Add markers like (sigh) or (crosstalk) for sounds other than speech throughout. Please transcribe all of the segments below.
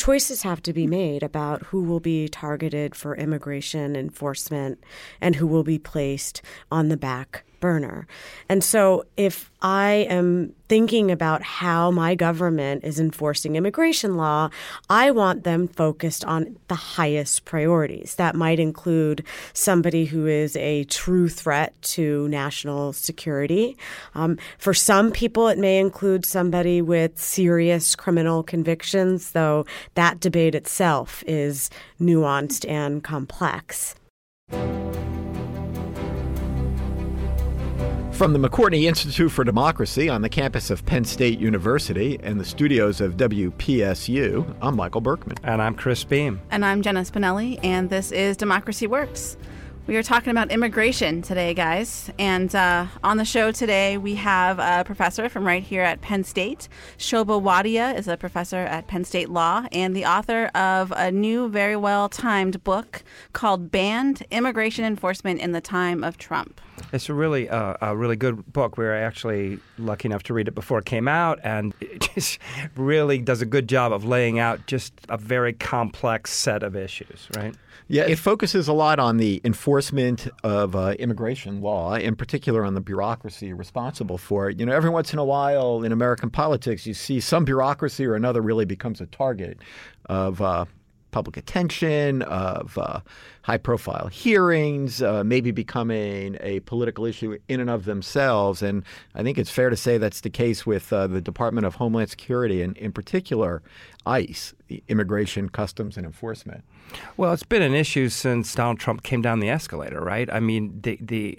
choices have to be made about who will be targeted for immigration enforcement and who will be placed on the back burner. And so if I am thinking about how my government is enforcing immigration law, I want them focused on the highest priorities. That might include somebody who is a true threat to national security. Um, for some people, it may include somebody with serious criminal convictions, though that debate itself is nuanced and complex. From the McCourtney Institute for Democracy on the campus of Penn State University and the studios of WPSU, I'm Michael Berkman. And I'm Chris Beem. And I'm Jenna Spinelli, and this is Democracy Works. We are talking about immigration today, guys. And uh, on the show today, we have a professor from right here at Penn State. Shoba Wadhia is a professor at Penn State Law and the author of a new, very well timed book called Banned Immigration Enforcement in the Time of Trump. It's a really, uh, a really good book. We were actually lucky enough to read it before it came out, and (laughs) it just really does a good job of laying out just a very complex set of issues, right? Yeah, it focuses a lot on the enforcement of uh, immigration law, in particular on the bureaucracy responsible for it. You know, every once in a while in American politics, you see some bureaucracy or another really becomes a target of uh, public attention, of uh, high profile hearings, uh, maybe becoming a political issue in and of themselves. And I think it's fair to say that's the case with uh, the Department of Homeland Security and, in particular, ICE, Immigration, Customs, and Enforcement. Well, it's been an issue since Donald Trump came down the escalator, right? I mean, the, the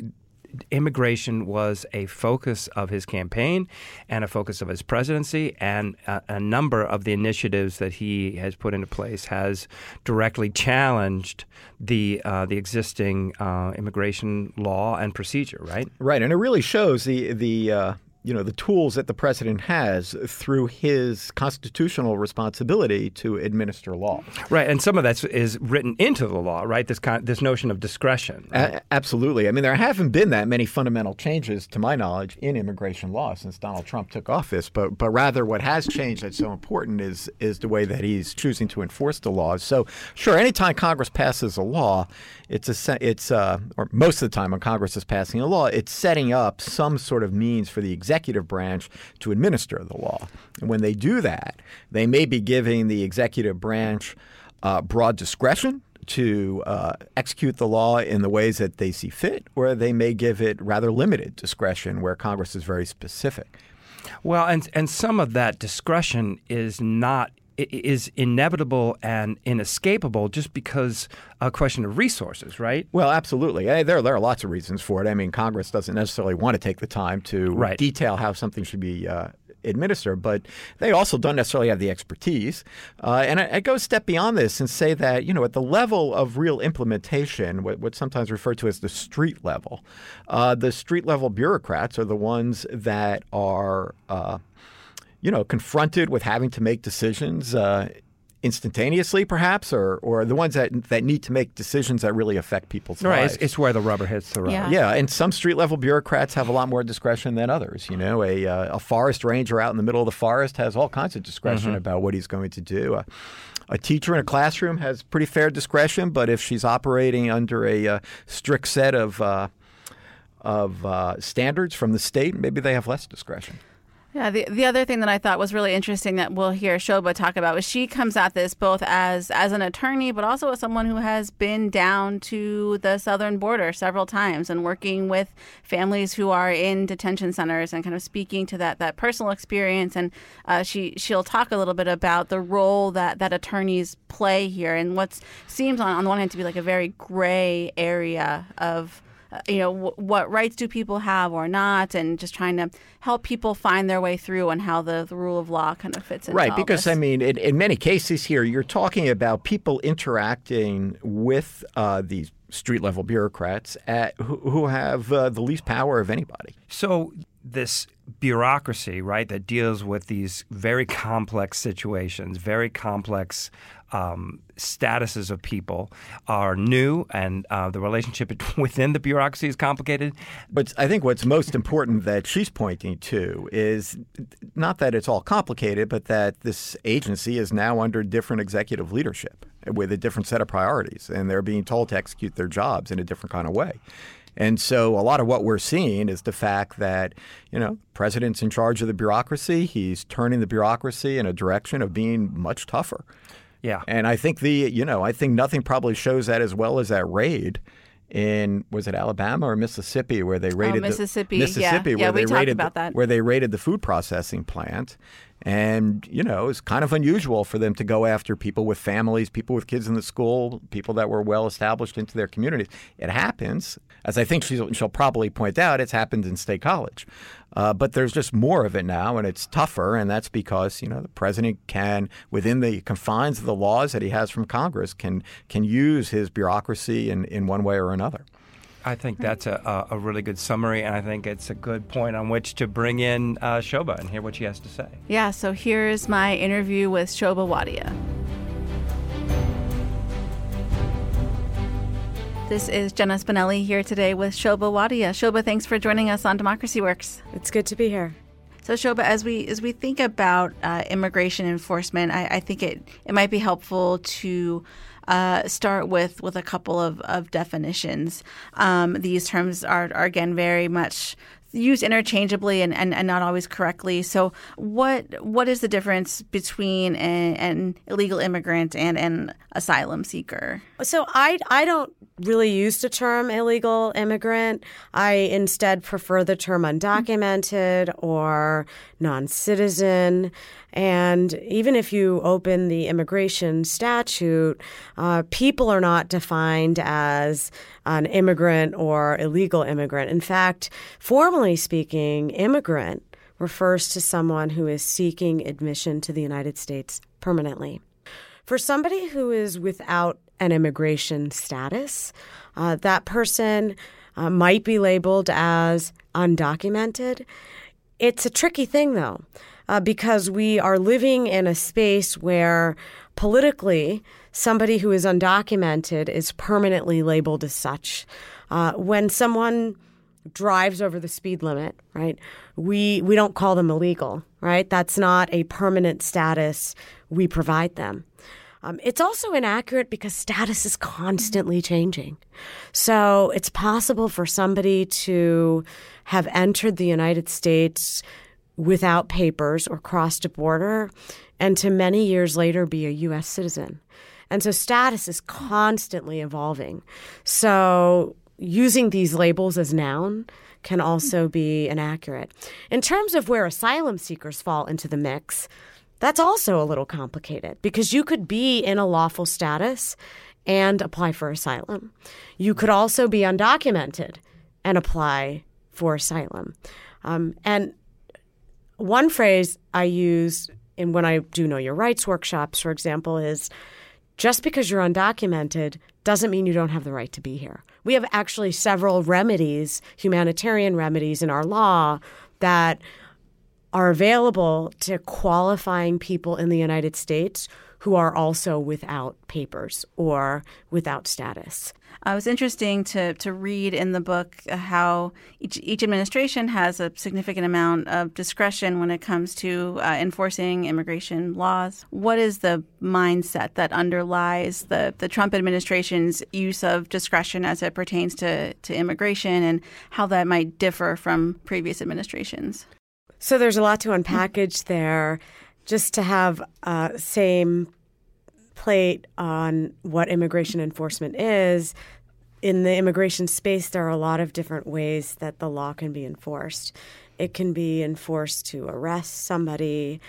immigration was a focus of his campaign and a focus of his presidency, and a, a, number of the initiatives that he has put into place has directly challenged the uh, the existing uh, immigration law and procedure. Right. Right, and it really shows the the uh, you know the tools that the president has through his constitutional responsibility to administer law. Right, and some of that is written into the law, right? This kind, this notion of discretion. Right? A- absolutely. I mean, there haven't been that many fundamental changes, to my knowledge, in immigration law since Donald Trump took office. But but rather, what has changed that's so important is is the way that he's choosing to enforce the laws. So, sure, anytime Congress passes a law, it's a it's uh, or most of the time when Congress is passing a law, it's setting up some sort of means for the executive branch to administer the law. And when they do that, they may be giving the executive branch uh, broad discretion to uh, execute the law in the ways that they see fit, or they may give it rather limited discretion where Congress is very specific. Well, and and some of that discretion is not is inevitable and inescapable just because a question of resources, right? Well, absolutely. There, there are lots of reasons for it. I mean, Congress doesn't necessarily want to take the time to right. detail how something should be uh, administered, but they also don't necessarily have the expertise. Uh, and I, I, go a step beyond this and say that, you know, at the level of real implementation, what, what's sometimes referred to as the street level, uh, the street level bureaucrats are the ones that are uh, you know, confronted with having to make decisions uh, instantaneously, perhaps, or or the ones that that need to make decisions that really affect people's right, lives. It's, it's where the rubber hits the road. Yeah. yeah, and some street level bureaucrats have a lot more discretion than others. You know, a uh, a forest ranger out in the middle of the forest has all kinds of discretion mm-hmm. about what he's going to do. Uh, a teacher in a classroom has pretty fair discretion, but if she's operating under a uh, strict set of uh, of uh, standards from the state, maybe they have less discretion. Yeah, the the other thing that I thought was really interesting that we'll hear Shoba talk about was she comes at this both as as an attorney, but also as someone who has been down to the southern border several times and working with families who are in detention centers and kind of speaking to that that personal experience. And uh, she she'll talk a little bit about the role that that attorneys play here and what seems on on the one hand to be like a very gray area of you know, w- what rights do people have or not, and just trying to help people find their way through and how the, the rule of law kind of fits in. Right, because this. I mean, in, in, many cases here, you're talking about people interacting with uh, these street level bureaucrats at, who, who have uh, the least power of anybody. So this bureaucracy, right, that deals with these very complex situations, very complex um, statuses of people are new, and uh, the relationship (laughs) within the bureaucracy is complicated. But I think what's most important that she's pointing to is not that it's all complicated, but that this agency is now under different executive leadership with a different set of priorities, and they're being told to execute their jobs in a different kind of way. And so a lot of what we're seeing is the fact that, you know, president's in charge of the bureaucracy. He's turning the bureaucracy in a direction of being much tougher. Yeah. And I think the, you know, I think nothing probably shows that as well as that raid in was it Alabama or Mississippi where they oh, raided oh, Mississippi, the, Mississippi yeah. where yeah, they we raided about the, that. where they raided the food processing plant and you know it's kind of unusual for them to go after people with families people with kids in the school people that were well established into their communities. It happens. As I think she'll, she'll probably point out it's happened in state college. Uh, but there's just more of it now, and it's tougher, and that's because you know the president can, within the confines of the laws that he has from Congress, can can use his bureaucracy in, in one way or another. I think that's a, a really good summary, and I think it's a good point on which to bring in uh, Shoba and hear what she has to say. Yeah, so here's my interview with Shoba Wadhia. This is Jenna Spinelli here today with Shoba Wadhia. Shoba, thanks for joining us on Democracy Works. It's good to be here. So, Shoba, as we as we think about uh, immigration enforcement, I, I, think it it might be helpful to uh, start with with a couple of, of definitions. Um, these terms are, are again very much used interchangeably and, and, and not always correctly. So, what what is the difference between an, an illegal immigrant and an asylum seeker? So, I I don't really use the term illegal immigrant. I instead prefer the term undocumented or non citizen. And even if you open the immigration statute, uh, people are not defined as an immigrant or illegal immigrant. In fact, formally speaking, immigrant refers to someone who is seeking admission to the United States permanently. For somebody who is without an immigration status, uh, that person uh, might be labeled as undocumented. It's a tricky thing, though, uh, because we are living in a space where politically somebody who is undocumented is permanently labeled as such. Uh, when someone drives over the speed limit, right? We we don't call them illegal, right? That's not a permanent status we provide them. Um, it's also inaccurate because status is constantly changing. So it's possible for somebody to have entered the United States without papers or crossed a border and to many years later be a U.S. citizen. And so status is constantly evolving. So using these labels as noun can also be inaccurate. In terms of where asylum seekers fall into the mix, that's also a little complicated because you could be in a lawful status and apply for asylum. You could also be undocumented and apply for asylum. Um, and one phrase I use in when I do know your rights workshops, for example, is just because you're undocumented doesn't mean you don't have the right to be here. We have actually several remedies, humanitarian remedies in our law that are available to qualifying people in the United States who are also without papers or without status. Uh, it was interesting to, to read in the book how each, each administration has a significant amount of discretion when it comes to uh, enforcing immigration laws. What is the mindset that underlies the, the Trump administration's use of discretion as it pertains to, to immigration and how that might differ from previous administrations? So there's a lot to unpackage there. Just to have uh, same plate on what immigration enforcement is. In the immigration space, there are a lot of different ways that the law can be enforced. It can be enforced to arrest somebody,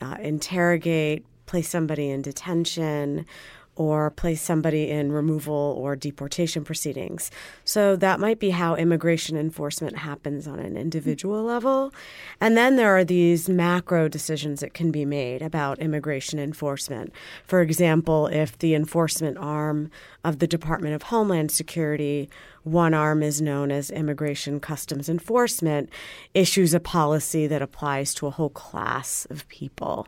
uh, interrogate, place somebody in detention, or place somebody in removal or deportation proceedings. So that might be how immigration enforcement happens on an individual level. And then there are these macro decisions that can be made about immigration enforcement. For example, if the enforcement arm of the Department of Homeland Security, one arm is known as Immigration Customs Enforcement, issues a policy that applies to a whole class of people.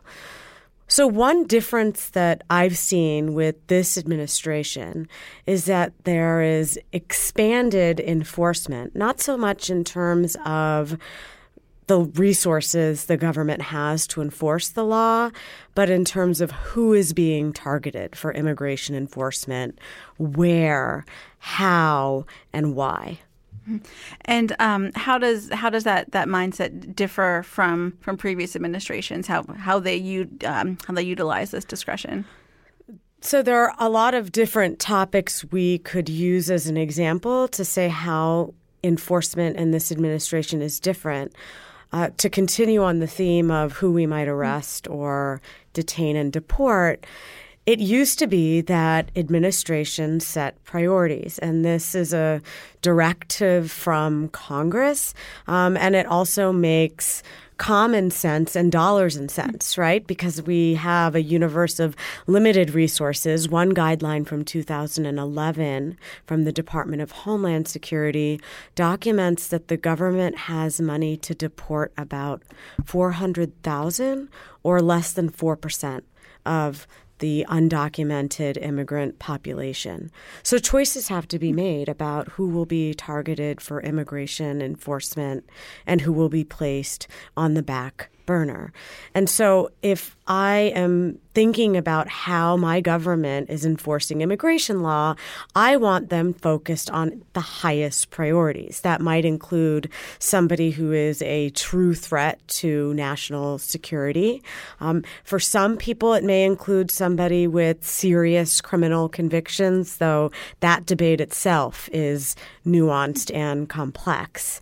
So, one difference that I've seen with this administration is that there is expanded enforcement, not so much in terms of the resources the government has to enforce the law, but in terms of who is being targeted for immigration enforcement, where, how, and why. And um, how does how does that, that mindset differ from from previous administrations? How how they um, how they utilize this discretion? So there are a lot of different topics we could use as an example to say how enforcement in this administration is different. Uh, to continue on the theme of who we might arrest or detain and deport, it used to be that administration set priorities, and this is a directive from Congress, um, and it also makes common sense and dollars and cents, right? Because we have a universe of limited resources. One guideline from 2011 from the Department of Homeland Security documents that the government has money to deport about 400,000 or less than 4% of the undocumented immigrant population. So choices have to be made about who will be targeted for immigration enforcement and who will be placed on the back burner. And so if I am thinking about how my government is enforcing immigration law, I want them focused on the highest priorities. That might include somebody who is a true threat to national security. Um, for some people, it may include somebody with serious criminal convictions, though that debate itself is nuanced and complex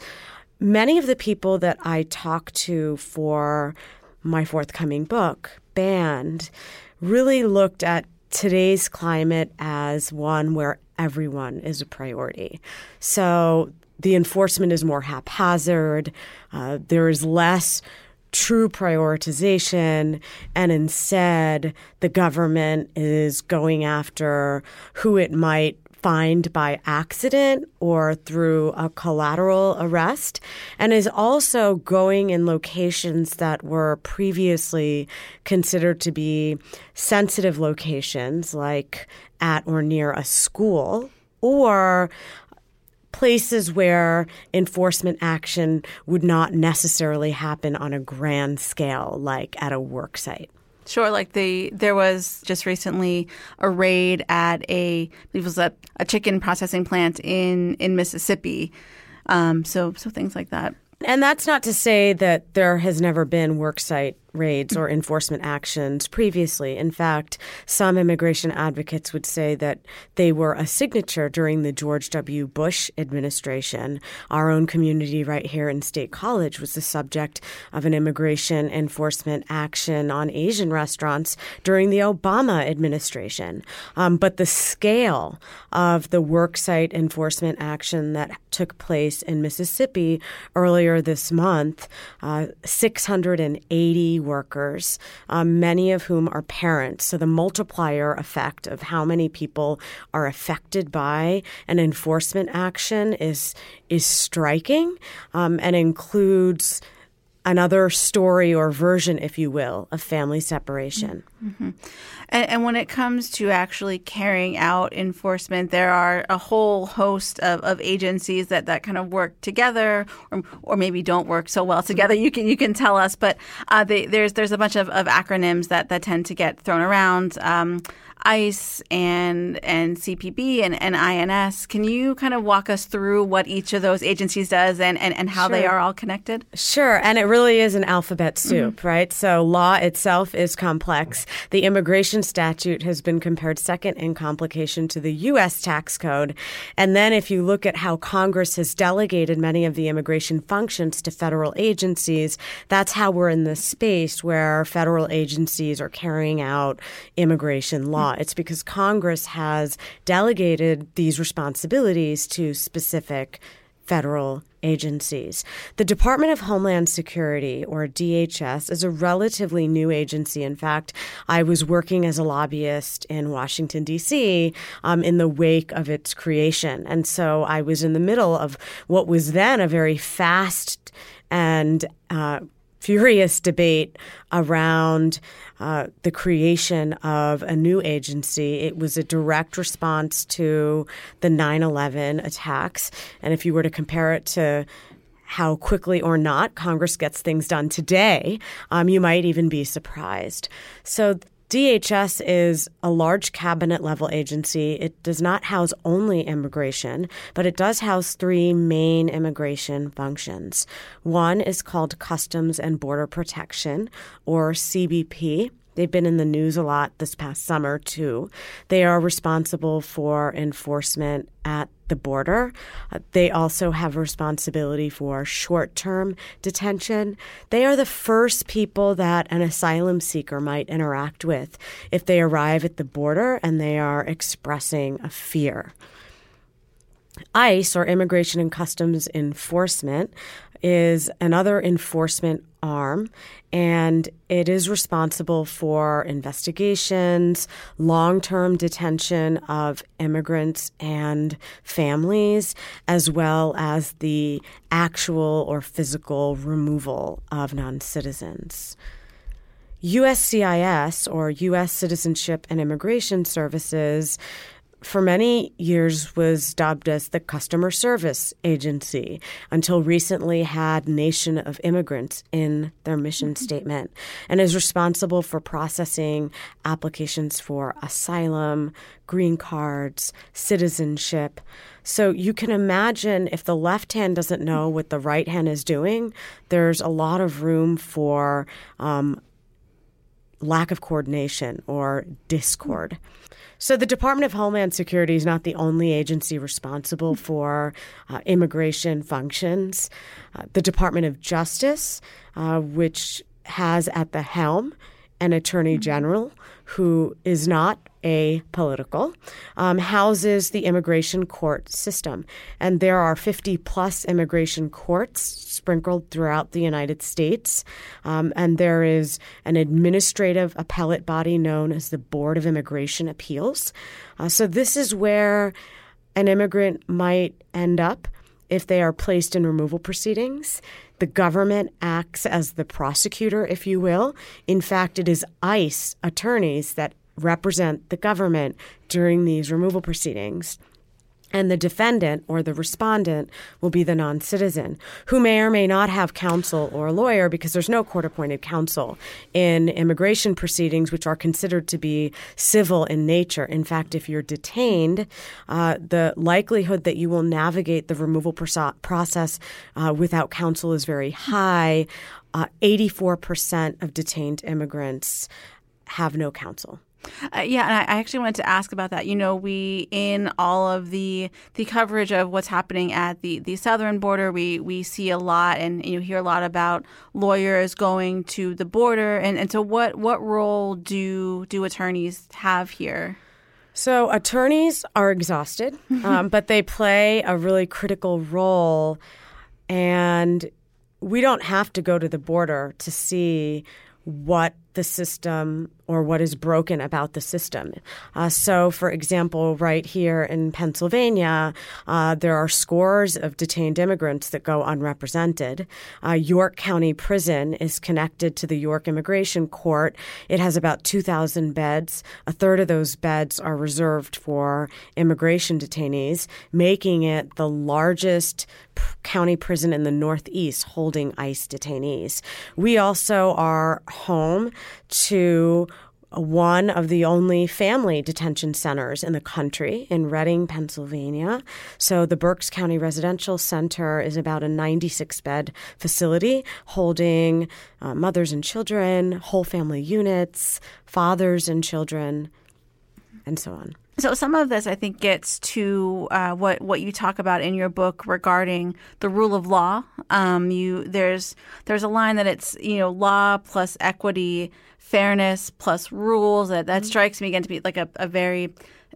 many of the people that I talk to for my forthcoming book, Banned, really looked at today's climate as one where everyone is a priority. So the enforcement is more haphazard, uh, there is less true prioritization, and instead the government is going after who it might find by accident or through a collateral arrest, and is also going in locations that were previously considered to be sensitive locations, like at or near a school, or places where enforcement action would not necessarily happen on a grand scale, like at a work site. Sure, like the there was just recently a raid at a it was a, a chicken processing plant in in Mississippi. Um, so so things like that. And that's not to say that there has never been worksite raids or enforcement actions previously. In fact, some immigration advocates would say that they were a signature during the George W. Bush administration. Our own community right here in State College was the subject of an immigration enforcement action on Asian restaurants during the Obama administration. Um, but the scale of the worksite enforcement action that took place in Mississippi earlier this month, uh, 680 workers, um, many of whom are parents. So the multiplier effect of how many people are affected by an enforcement action is is striking um, and includes another story or version, if you will, of family separation. Mm-hmm. And, and, when it comes to actually carrying out enforcement, there are a whole host of, of agencies that, that kind of work together, or, or maybe don't work so well together. You can you can tell us, but uh, they, there's there's a bunch of, of acronyms that, that tend to get thrown around. Um, ICE and and CBP and, and INS. Can you kind of walk us through what each of those agencies does and, and, and how sure. they are all connected? Sure. And it really is an alphabet soup, mm-hmm. right? So law itself is complex. The immigration statute has been compared second in complication to the U.S. tax code. And then if you look at how Congress has delegated many of the immigration functions to federal agencies, that's how we're in this space where federal agencies are carrying out immigration law. It's because Congress has delegated these responsibilities to specific federal agencies. The Department of Homeland Security, or DHS, is a relatively new agency. In fact, I was working as a lobbyist in Washington, D.C. Um, in the wake of its creation. And so I was in the middle of what was then a very fast and uh, furious debate around uh, the creation of a new agency. It was a direct response to the 9 11 attacks. And if you were to compare it to how quickly or not Congress gets things done today, um, you might even be surprised. So DHS is a large cabinet level agency. It does not house only immigration, but it does house three main immigration functions. One is called Customs and Border Protection, or CBP. They've been in the news a lot this past summer, too. They are responsible for enforcement at the border. Uh, they also have responsibility for short term detention. They are the first people that an asylum seeker might interact with if they arrive at the border and they are expressing a fear. ICE, or Immigration and Customs Enforcement, is another enforcement arm, and it is responsible for investigations, long term detention of immigrants and families, as well as the actual or physical removal of non citizens. USCIS, or U.S. Citizenship and Immigration Services, for many years was dubbed as the customer service agency until recently had nation of immigrants in their mission mm-hmm. statement and is responsible for processing applications for asylum green cards citizenship so you can imagine if the left hand doesn't know what the right hand is doing there's a lot of room for um, lack of coordination or discord. So, the Department of Homeland Security is not the only agency responsible for uh, immigration functions. Uh, the Department of Justice, uh, which has at the helm an attorney general who is not apolitical, um, houses the immigration court system. And there are 50 plus immigration courts sprinkled throughout the United States. Um, and there is an administrative appellate body known as the Board of Immigration Appeals. Uh, so this is where an immigrant might end up if they are placed in removal proceedings. The government acts as the prosecutor, if you will. In fact, it is ICE attorneys that represent the government during these removal proceedings. And the defendant or the respondent will be the non citizen who may or may not have counsel or a lawyer because there's no court appointed counsel in immigration proceedings, which are considered to be civil in nature. In fact, if you're detained, uh, the likelihood that you will navigate the removal process uh, without counsel is very high. Uh, 84% of detained immigrants have no counsel. Uh, yeah, and I, actually wanted to ask about that. You know, we in all of the the coverage of what's happening at the the southern border, we we see a lot, and you hear a lot about lawyers going to the border, and and so what what role do do attorneys have here? So attorneys are exhausted, (laughs) um, but they play a really critical role, and we don't have to go to the border to see what the system or what is broken about the system. Uh, so, for example, right here in Pennsylvania, uh, there are scores of detained immigrants that go unrepresented. Uh, York County Prison is connected to the York Immigration Court. It has about 2,000 beds. A third of those beds are reserved for immigration detainees, making it the largest county prison in the Northeast holding ICE detainees. We also are home to one of the only family detention centers in the country in Reading, Pennsylvania. So the Berks County Residential Center is about a 96 bed facility holding uh, mothers and children, whole family units, fathers and children, and so on. So some of this, I think, gets to uh, what what you talk about in your book regarding the rule of law. Um, you there's there's a line that it's you know law plus equity, fairness plus rules. That that mm-hmm. strikes me again to be like a, a very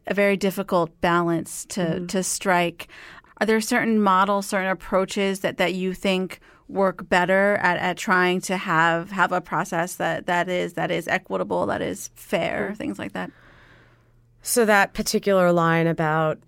a very difficult balance to mm-hmm. to strike. Are there certain models, certain approaches that that you think work better at, at trying to have have a process that that is that is equitable, that is fair, mm-hmm. things like that? So that particular line about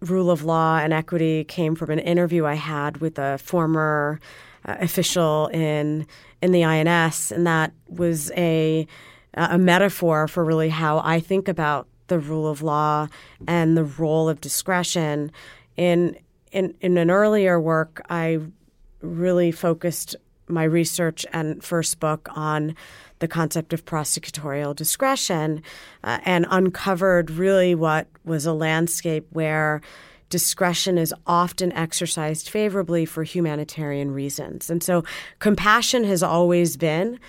rule of law and equity came from an interview I had with a former uh, official in in the INS, and that was a a metaphor for really how I think about the rule of law and the role of discretion. In in in an earlier work, I really focused my research and first book on the concept of prosecutorial discretion uh, and uncovered really what was a landscape where discretion is often exercised favorably for humanitarian reasons. And so compassion has always been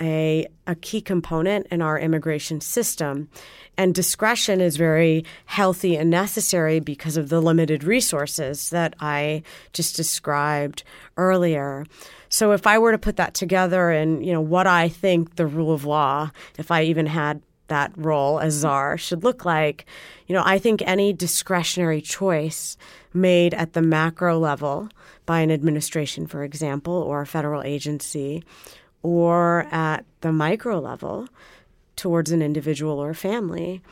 a, a key component in our immigration system. And discretion is very healthy and necessary because of the limited resources that I just described earlier. So if I were to put that together and, you know, what I think the rule of law, if I even had that role as czar should look like, you know, I think any discretionary choice made at the macro level by an administration, for example, or a federal agency, or at the micro level towards an individual or family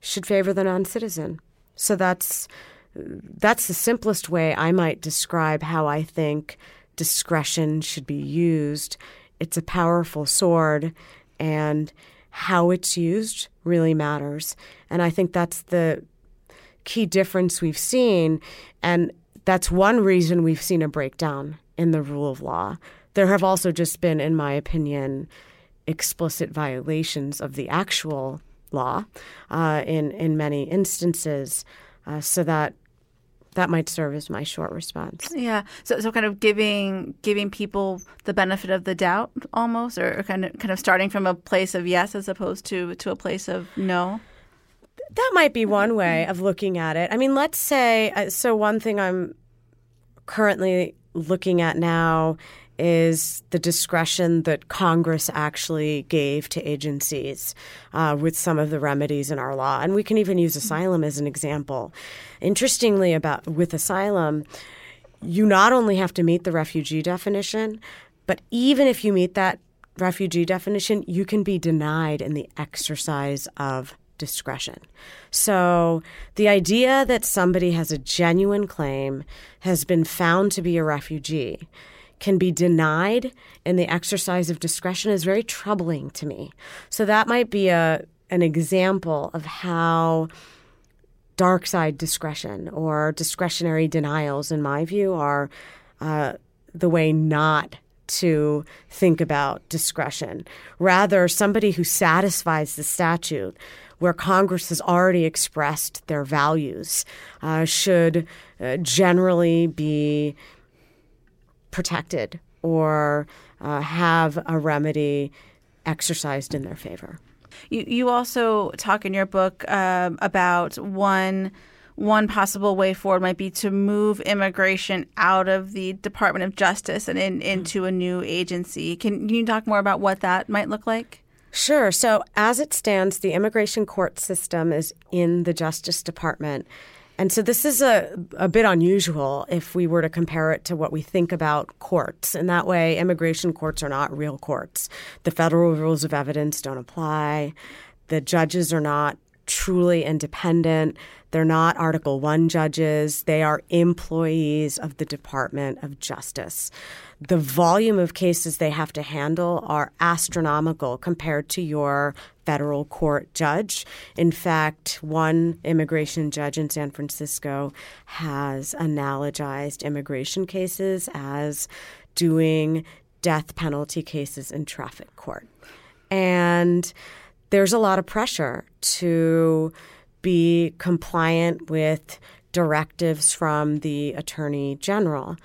should favor the non-citizen. So that's that's the simplest way I might describe how I think discretion should be used. It's a powerful sword, and how it's used really matters. And I think that's the key difference we've seen. And that's one reason we've seen a breakdown in the rule of law. There have also just been, in my opinion, explicit violations of the actual law uh, in in many instances, uh, so that that might serve as my short response. Yeah. So, so kind of giving giving people the benefit of the doubt, almost, or kind of kind of starting from a place of yes as opposed to to a place of no. That might be one way of looking at it. I mean, let's say uh, so. One thing I'm currently looking at now is the discretion that Congress actually gave to agencies uh, with some of the remedies in our law. And we can even use asylum as an example. Interestingly, about with asylum, you not only have to meet the refugee definition, but even if you meet that refugee definition, you can be denied in the exercise of discretion. So the idea that somebody has a genuine claim has been found to be a refugee can be denied in the exercise of discretion is very troubling to me. So that might be a an example of how dark side discretion or discretionary denials, in my view, are uh, the way not to think about discretion. Rather, somebody who satisfies the statute, where Congress has already expressed their values, uh, should uh, generally be protected or uh, have a remedy exercised in their favor. You, you also talk in your book uh, about one one possible way forward might be to move immigration out of the Department of Justice and in, into a new agency. Can, can you talk more about what that might look like? Sure. So, as it stands, the immigration court system is in the Justice Department. And so this is a, a bit unusual if we were to compare it to what we think about courts. In that way, immigration courts are not real courts. The federal rules of evidence don't apply. The judges are not truly independent. They're not Article 1 judges. They are employees of the Department of Justice the volume of cases they have to handle are astronomical compared to your federal court judge. In fact, one immigration judge in San Francisco has analogized immigration cases as doing death penalty cases in traffic court. And there's a lot of pressure to be compliant with directives from the Attorney General.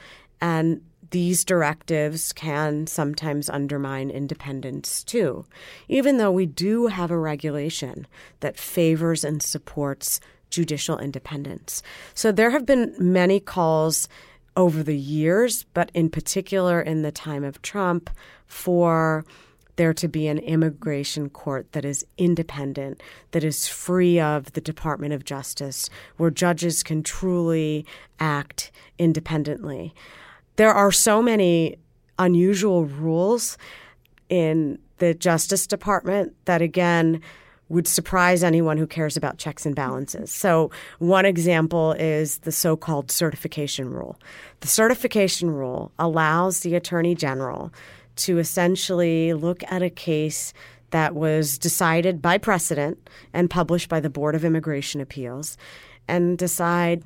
And these directives can sometimes undermine independence too, even though we do have a regulation that favors and supports judicial independence. So there have been many calls over the years, but in particular in the time of Trump, for there to be an immigration court that is independent, that is free of the Department of Justice, where judges can truly act independently. There are so many unusual rules in the Justice Department that, again, would surprise anyone who cares about checks and balances. So, one example is the so called certification rule. The certification rule allows the Attorney General to essentially look at a case that was decided by precedent and published by the Board of Immigration Appeals and decide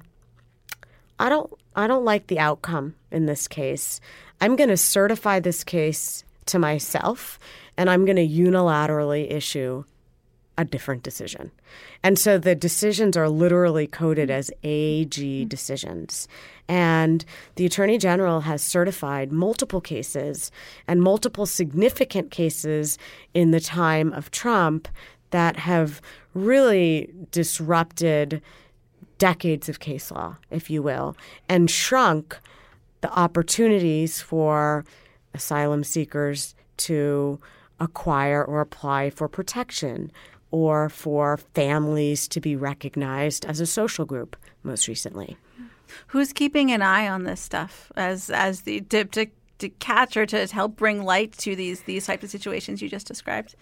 I don't I don't like the outcome in this case. I'm going to certify this case to myself and I'm going to unilaterally issue a different decision. And so the decisions are literally coded as AG decisions. And the Attorney General has certified multiple cases and multiple significant cases in the time of Trump that have really disrupted decades of case law, if you will, and shrunk the opportunities for asylum seekers to acquire or apply for protection or for families to be recognized as a social group most recently. Who's keeping an eye on this stuff as as the to, to, to catch or to help bring light to these these types of situations you just described?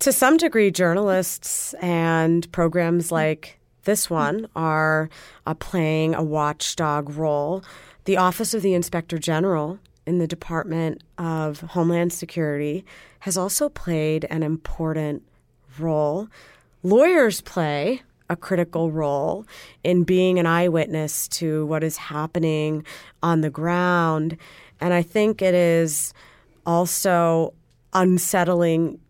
To some degree, journalists and programs like this one are uh, playing a watchdog role. The Office of the Inspector General in the Department of Homeland Security has also played an important role. Lawyers play a critical role in being an eyewitness to what is happening on the ground. And I think it is also unsettling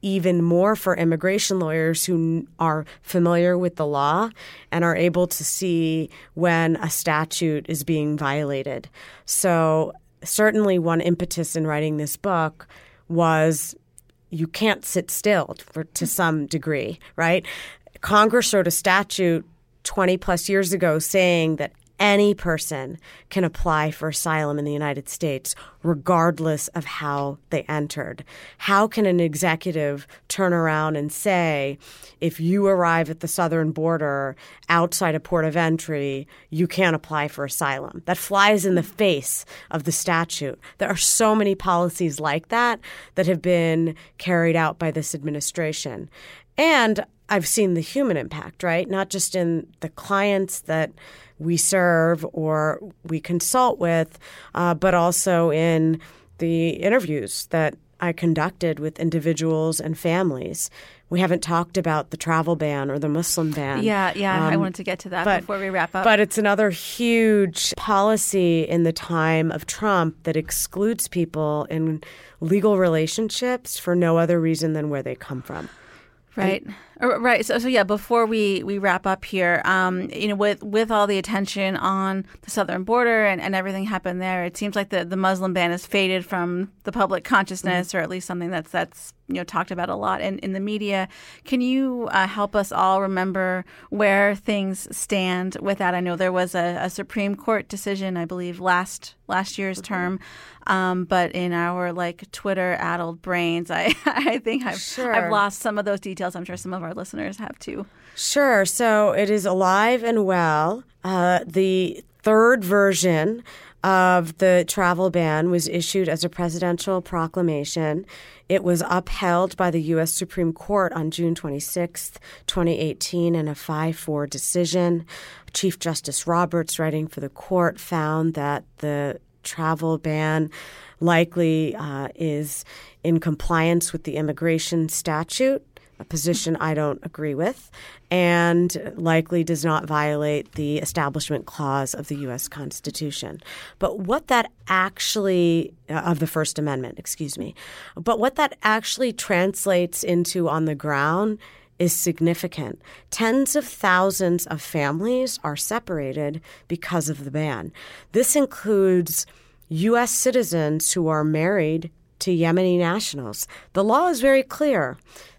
even more for immigration lawyers who are familiar with the law and are able to see when a statute is being violated. So, certainly, one impetus in writing this book was you can't sit still for, to some degree, right? Congress wrote a statute 20 plus years ago saying that any person can apply for asylum in the United States, regardless of how they entered. How can an executive turn around and say, if you arrive at the southern border outside a port of entry, you can't apply for asylum? That flies in the face of the statute. There are so many policies like that that have been carried out by this administration. And I've seen the human impact, right? Not just in the clients that we serve or we consult with, uh, but also in the interviews that I conducted with individuals and families. We haven't talked about the travel ban or the Muslim ban. Yeah, yeah, um, I wanted to get to that but, before we wrap up. But it's another huge policy in the time of Trump that excludes people in legal relationships for no other reason than where they come from. Right. Uh, right. So, so yeah. Before we, we wrap up here, um, you know, with with all the attention on the southern border and, and everything happened there, it seems like the, the Muslim ban has faded from the public consciousness, mm-hmm. or at least something that's that's you know talked about a lot in, in the media. Can you uh, help us all remember where things stand with that? I know there was a, a Supreme Court decision, I believe, last last year's mm-hmm. term, um, but in our like Twitter addled brains, I (laughs) I think I've sure. I've lost some of those details. I'm sure some of our listeners have too. Sure. So it is alive and well. Uh, the third version of the travel ban was issued as a presidential proclamation. It was upheld by the U.S. Supreme Court on June 26, 2018, in a 5 4 decision. Chief Justice Roberts, writing for the court, found that the travel ban likely uh, is in compliance with the immigration statute a position I don't agree with, and likely does not violate the Establishment Clause of the U.S. Constitution. But what that actually, uh, of the First Amendment, excuse me, but what that actually translates into on the ground is significant. Tens of thousands of families are separated because of the ban. This includes U.S. citizens who are married to Yemeni nationals. The law is very clear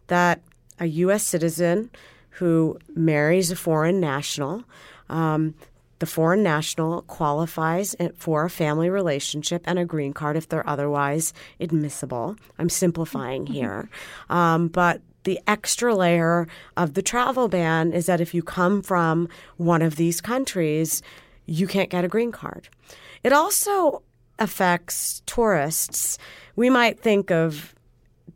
that a U.S. citizen who marries a foreign national, um, the foreign national qualifies for a family relationship and a green card if they're otherwise admissible. I'm simplifying mm-hmm. here. Um, but the extra layer of the travel ban is that if you come from one of these countries, you can't get a green card. It also affects tourists. We might think of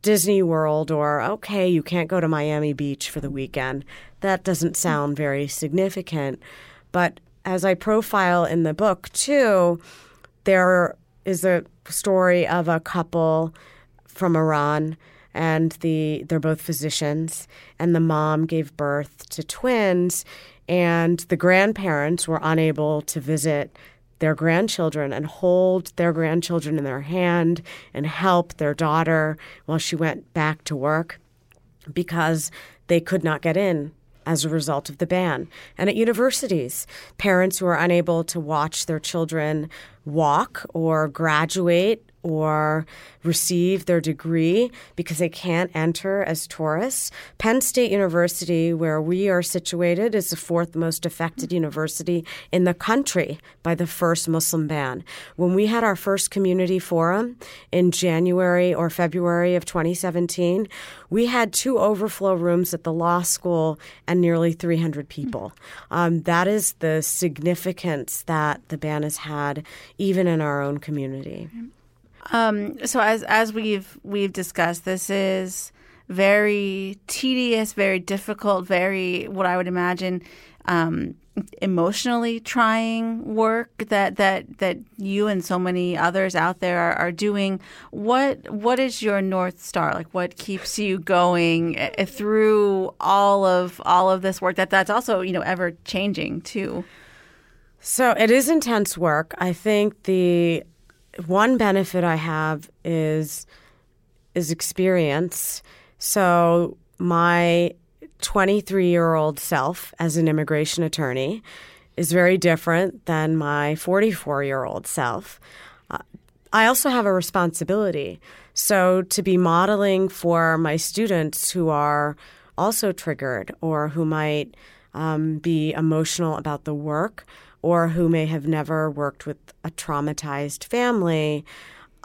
Disney World or, okay, you can't go to Miami Beach for the weekend. That doesn't sound very significant. But as I profile in the book, too, there is a story of a couple from Iran and the they're both physicians and the mom gave birth to twins and the grandparents were unable to visit their grandchildren and hold their grandchildren in their hand and help their daughter while she went back to work because they could not get in as a result of the ban. And at universities, parents who are unable to watch their children walk or graduate or receive their degree because they can't enter as tourists. Penn State University, where we are situated, is the fourth most affected university in the country by the first Muslim ban. When we had our first community forum in January or February of 2017, we had two overflow rooms at the law school and nearly 300 people. Um, that is the significance that the ban has had, even in our own community. Um, so as as we've we've discussed, this is very tedious, very difficult, very what I would imagine um, emotionally trying work that that that you and so many others out there are, are, doing. What what is your north star? Like what keeps you going eh, through all of all of this work that that's also you know ever changing too. So it is intense work. I think the one benefit I have is is experience. So my 23 year old self as an immigration attorney is very different than my 44 year old self. Uh, I also have a responsibility. So to be modeling for my students who are also triggered or who might um, be emotional about the work or who may have never worked with a traumatized family,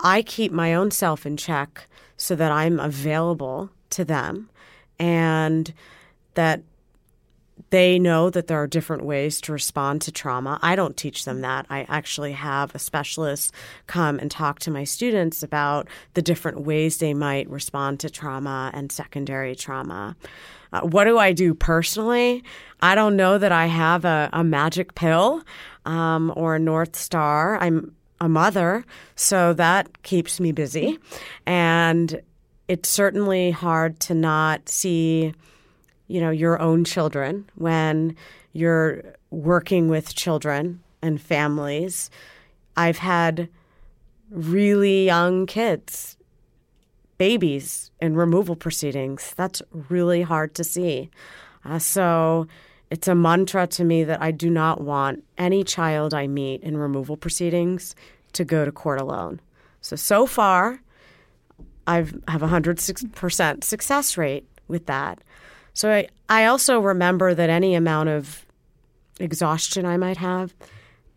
I keep my own self in check so that I'm available to them and that they know that there are different ways to respond to trauma. I don't teach them that. I actually have a specialist come and talk to my students about the different ways they might respond to trauma and secondary trauma. Uh, what do I do personally? I don't know that I have a, a magic pill um, or a North Star. I'm a mother, so that keeps me busy. And it's certainly hard to not see, you know, your own children when you're working with children and families. I've had really young kids babies in removal proceedings. That's really hard to see. Uh, so it's a mantra to me that I do not want any child I meet in removal proceedings to go to court alone. So, so far, I've have a 100% success rate with that. So I, I also remember that any amount of exhaustion I might have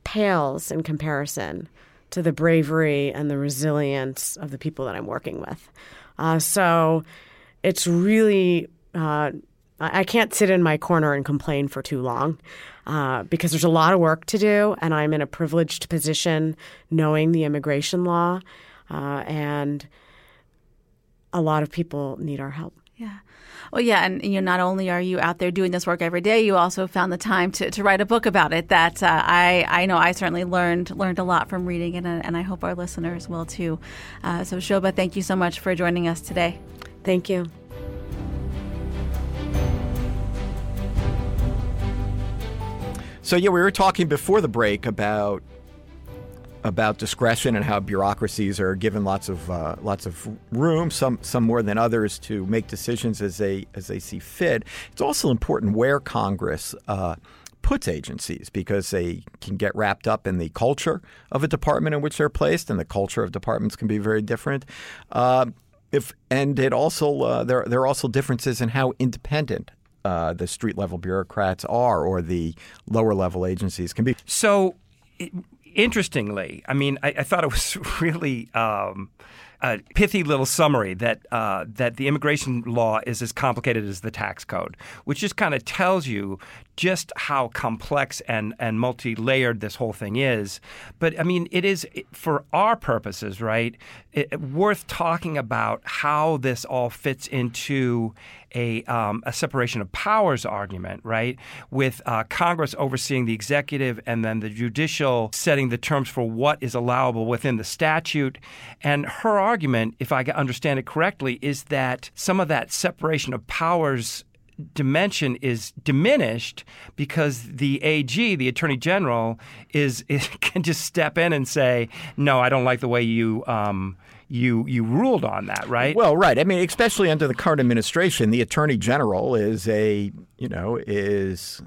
pales in comparison to the bravery and the resilience of the people that I'm working with. Uh, so it's really, uh, I can't sit in my corner and complain for too long uh, because there's a lot of work to do, and I'm in a privileged position knowing the immigration law, uh, and a lot of people need our help. Yeah. Well, yeah, and you know, not only are you out there doing this work every day, you also found the time to, to write a book about it. That uh, I I know I certainly learned learned a lot from reading it, and, I hope our listeners will too. Uh, so, Shoba, thank you so much for joining us today. Thank you. So yeah, we were talking before the break about about discretion and how bureaucracies are given lots of uh, lots of room, some some more than others, to make decisions as they as they see fit. It's also important where Congress. Uh, puts agencies because they can get wrapped up in the culture of a department in which they're placed, and the culture of departments can be very different. Uh, if and it also uh, there there are also differences in how independent uh, the street level bureaucrats are or the lower level agencies can be. So, interestingly, I mean, I, I thought it was (laughs) really. Um, a pithy little summary that uh, that the immigration law is as complicated as the tax code, which just kind of tells you just how complex and and multi layered this whole thing is. But I mean, it is for our purposes, right? It, worth talking about how this all fits into a, um, a separation of powers argument, right? With uh, Congress overseeing the executive and then the judicial setting the terms for what is allowable within the statute. And her argument, if I understand it correctly, is that some of that separation of powers dimension is diminished because the AG, the Attorney General, is, is, (laughs) can just step in and say, "No, I don't like the way you." Um, you you ruled on that, right? Well, right. I mean, especially under the current administration, the attorney general is a you know is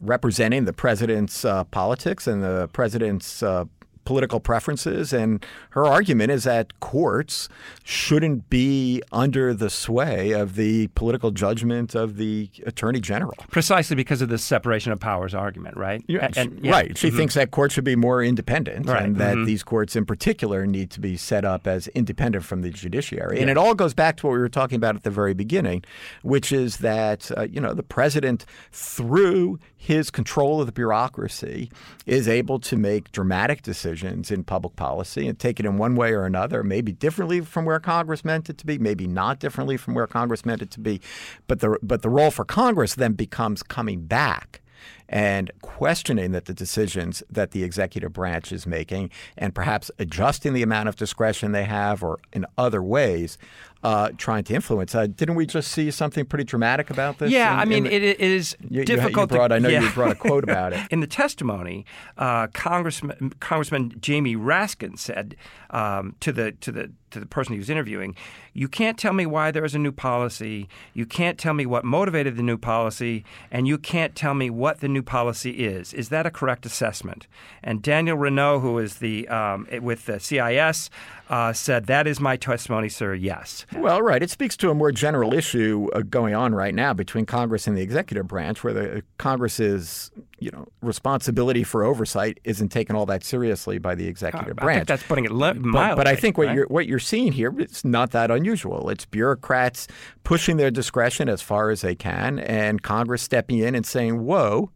representing the president's uh, politics and the president's uh, political preferences. And her argument is that courts shouldn't be under the sway of the political judgment of the attorney general. Precisely because of the separation of powers argument, right? Yeah, and, yeah. Right. She mm-hmm. thinks that courts should be more independent right. and that mm-hmm. these courts in particular need to be set up as independent from the judiciary. Yeah. And it all goes back to what we were talking about at the very beginning, which is that, uh, you know, the president, through his control of the bureaucracy, is able to make dramatic decisions in public policy and take it in one way or another, maybe differently from where Congress meant it to be, maybe not differently from where Congress meant it to be. But the but the role for Congress then becomes coming back and questioning that the decisions that the executive branch is making and perhaps adjusting the amount of discretion they have or in other ways uh, trying to influence. Uh, didn't we just see something pretty dramatic about this? Yeah, in, I mean, it, it is you, difficult. You brought, to, I know yeah. you brought a quote about it. (laughs) in the testimony, uh, Congressman, Congressman Jamie Raskin said um, to the to the to the person he was interviewing, "You can't tell me why there is a new policy. You can't tell me what motivated the new policy, and you can't tell me what the new policy is. Is that a correct assessment?" And Daniel Renaud, who is the um, with the CIS, uh, said, "That is my testimony, sir. Yes." Well, right. It speaks to a more general issue uh, going on right now between Congress and the executive branch, where the uh, Congress's you know responsibility for oversight isn't taken all that seriously by the executive I branch. think that's putting it li- mildly. But, but I think what right? you're what you're seeing here is not that unusual. It's bureaucrats pushing their discretion as far as they can, and Congress stepping in and saying, "Whoa."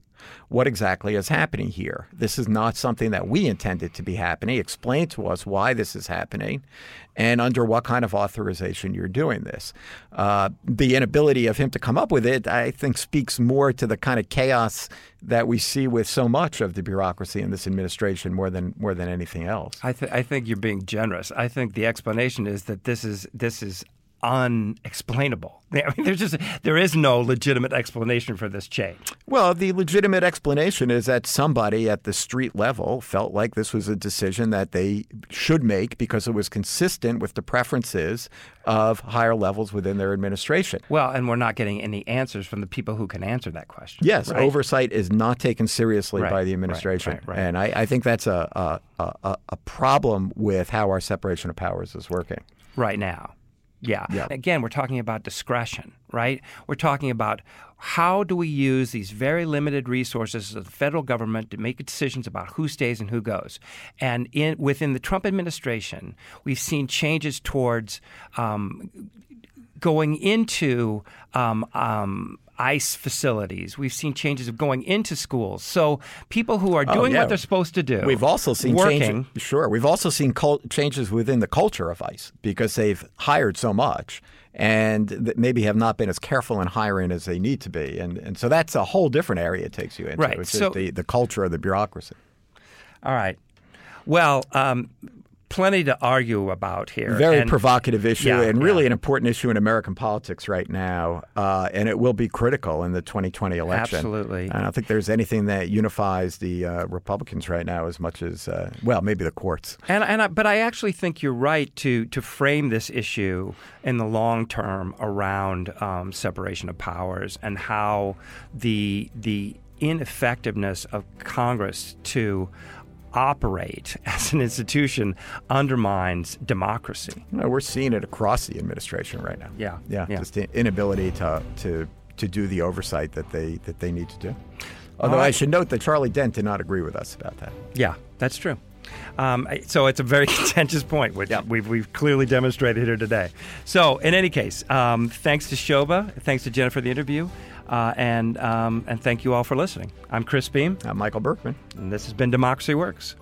What exactly is happening here. This is not something that we intended to be happening. Explain to us why this is happening and under what kind of authorization you're doing this. Uh, the inability of him to come up with it, I think, speaks more to the kind of chaos that we see with so much of the bureaucracy in this administration more than more than anything else. I, th- I think you're being generous. I think the explanation is that this is this is unexplainable. (laughs) I mean, there's just there is no legitimate explanation for this change. Well, the legitimate explanation is that somebody at the street level felt like this was a decision that they should make because it was consistent with the preferences of higher levels within their administration. Well, and we're not getting any answers from the people who can answer that question. Yes, right? oversight is not taken seriously right, by the administration, right, and I, I, think that's a, a, a, a problem with how our separation of powers is working right now. Yeah. yeah. Again, we're talking about discretion, right? We're talking about how do we use these very limited resources of the federal government to make decisions about who stays and who goes. And in, within the Trump administration, we've seen changes towards um, going into um, um, ICE facilities. We've seen changes of going into schools. So people who are oh, doing oh, yeah. what they're supposed to do. We've also seen working, changes. Sure, we've also seen cult- changes within the culture of ICE because they've hired so much and maybe have not been as careful in hiring as they need to be. And and so that's a whole different area it takes you into, right. which so, is the, the culture of the bureaucracy. All right. Well, um, plenty to argue about here. Very And- provocative issue Yeah, and really yeah. an important issue in American politics right now. Uh, and it will be critical in the 2020 election. Absolutely. I don't think there's anything that unifies the uh, Republicans right now as much as, uh, well, maybe the courts. And, and I, but I actually think you're right to to frame this issue in the long term around um, separation of powers and how the the ineffectiveness of Congress to operate (laughs) as an institution undermines democracy. You know, we're seeing it across the administration right now. Yeah, Yeah. yeah. Just the inability to, to, to do the oversight that they, that they need to do. Although I should note that Charlie Dent did not agree with us about that. Yeah, that's true. Um, so it's a very (laughs) contentious point, which Yeah. we've, we've clearly demonstrated here today. So, in any case, um, thanks to Shoba, thanks to Jennifer for the interview, uh, and um, and thank you all for listening. I'm Chris Beem, I'm Michael Berkman. and this has been Democracy Works.